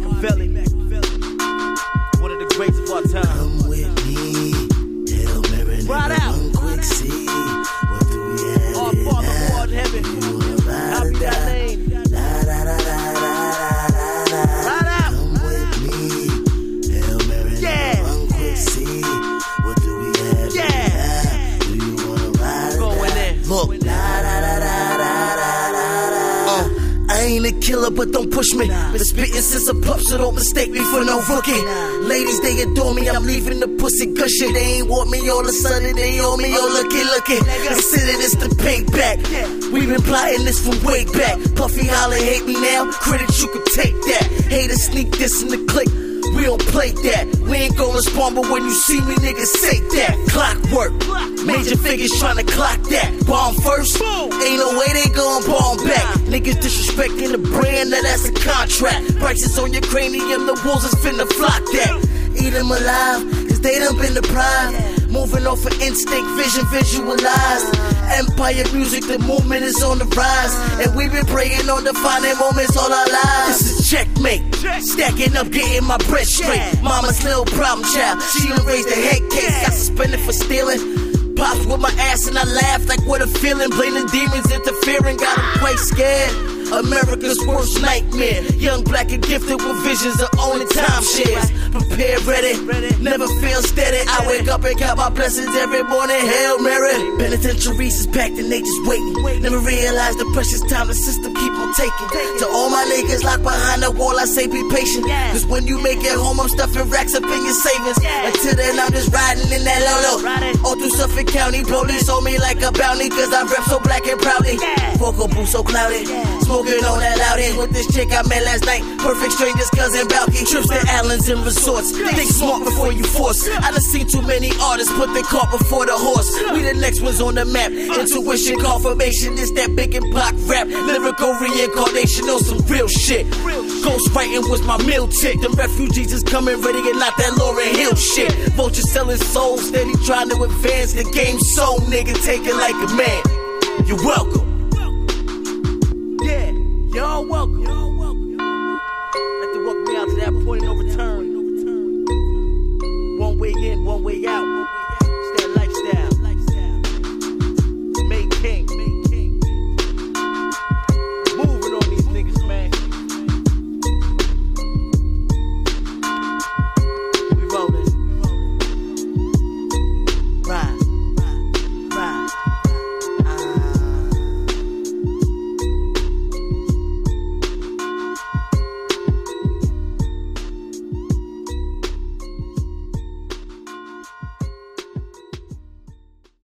Machiavelli. Ain't a killer, but don't push me. Been spitting since a pup, so don't mistake me for no rookie. Ladies, they adore me, I'm leaving the pussy gushing. They ain't want me all of a sudden, they owe me, oh looky, looky. Consider this the payback. we been plotting this from way back. Puffy holler, hate me now, critics, you can take that. Haters sneak this in the click. We don't play that. We ain't gon' respond, but when you see me, niggas say that. Clockwork. Major figures tryna clock that. Bomb first. Ain't no way Niggas disrespecting the brand, now that's a contract. Prices on your cranium, the wolves is finna flock that. Eat 'em alive, cause they done been deprived. Moving off of instinct, vision visualized. Empire music, the movement is on the rise. And we've been praying on defining moments all our lives. This is checkmate. Stacking up, getting my bread straight. Mama's little problem child. She done raised a head case, got suspended for stealing. Pops with my ass and I laugh like what a feeling. Blaming demons interfering, got quite scared. America's worst nightmare. Young, black, and gifted with visions of owning timeshares. Prepared, ready, ready, never feel steady. I wake up and count my blessings every morning. Hail Mary. Penitentiaries is packed and they just waiting. Never realize the precious time the system keep on taking. To all my niggas locked behind the wall, I say be patient. Cause when you make it home, I'm stuffing racks up in your savings. Until then, I'm just riding in that Lolo. All through Suffolk County, police hold me like a bounty. Cause I rep so black and proudly. Vocal booth so cloudy. Smoking on that loud loudie with this chick I met last night. Perfect strangers, cousin Balki. Trips to Allen's and resorts. Think smart before you force. I done seen too many artists put the cart before the horse. We the next ones on the map. Intuition, confirmation, this that big and block rap. Lyrical reincarnation on some real shit. Ghost writing was my meal tick. The refugees is coming ready and not that Lauryn Hill shit. Vulture selling souls, steady trying to advance the game. So nigga, take it like a man. You're welcome.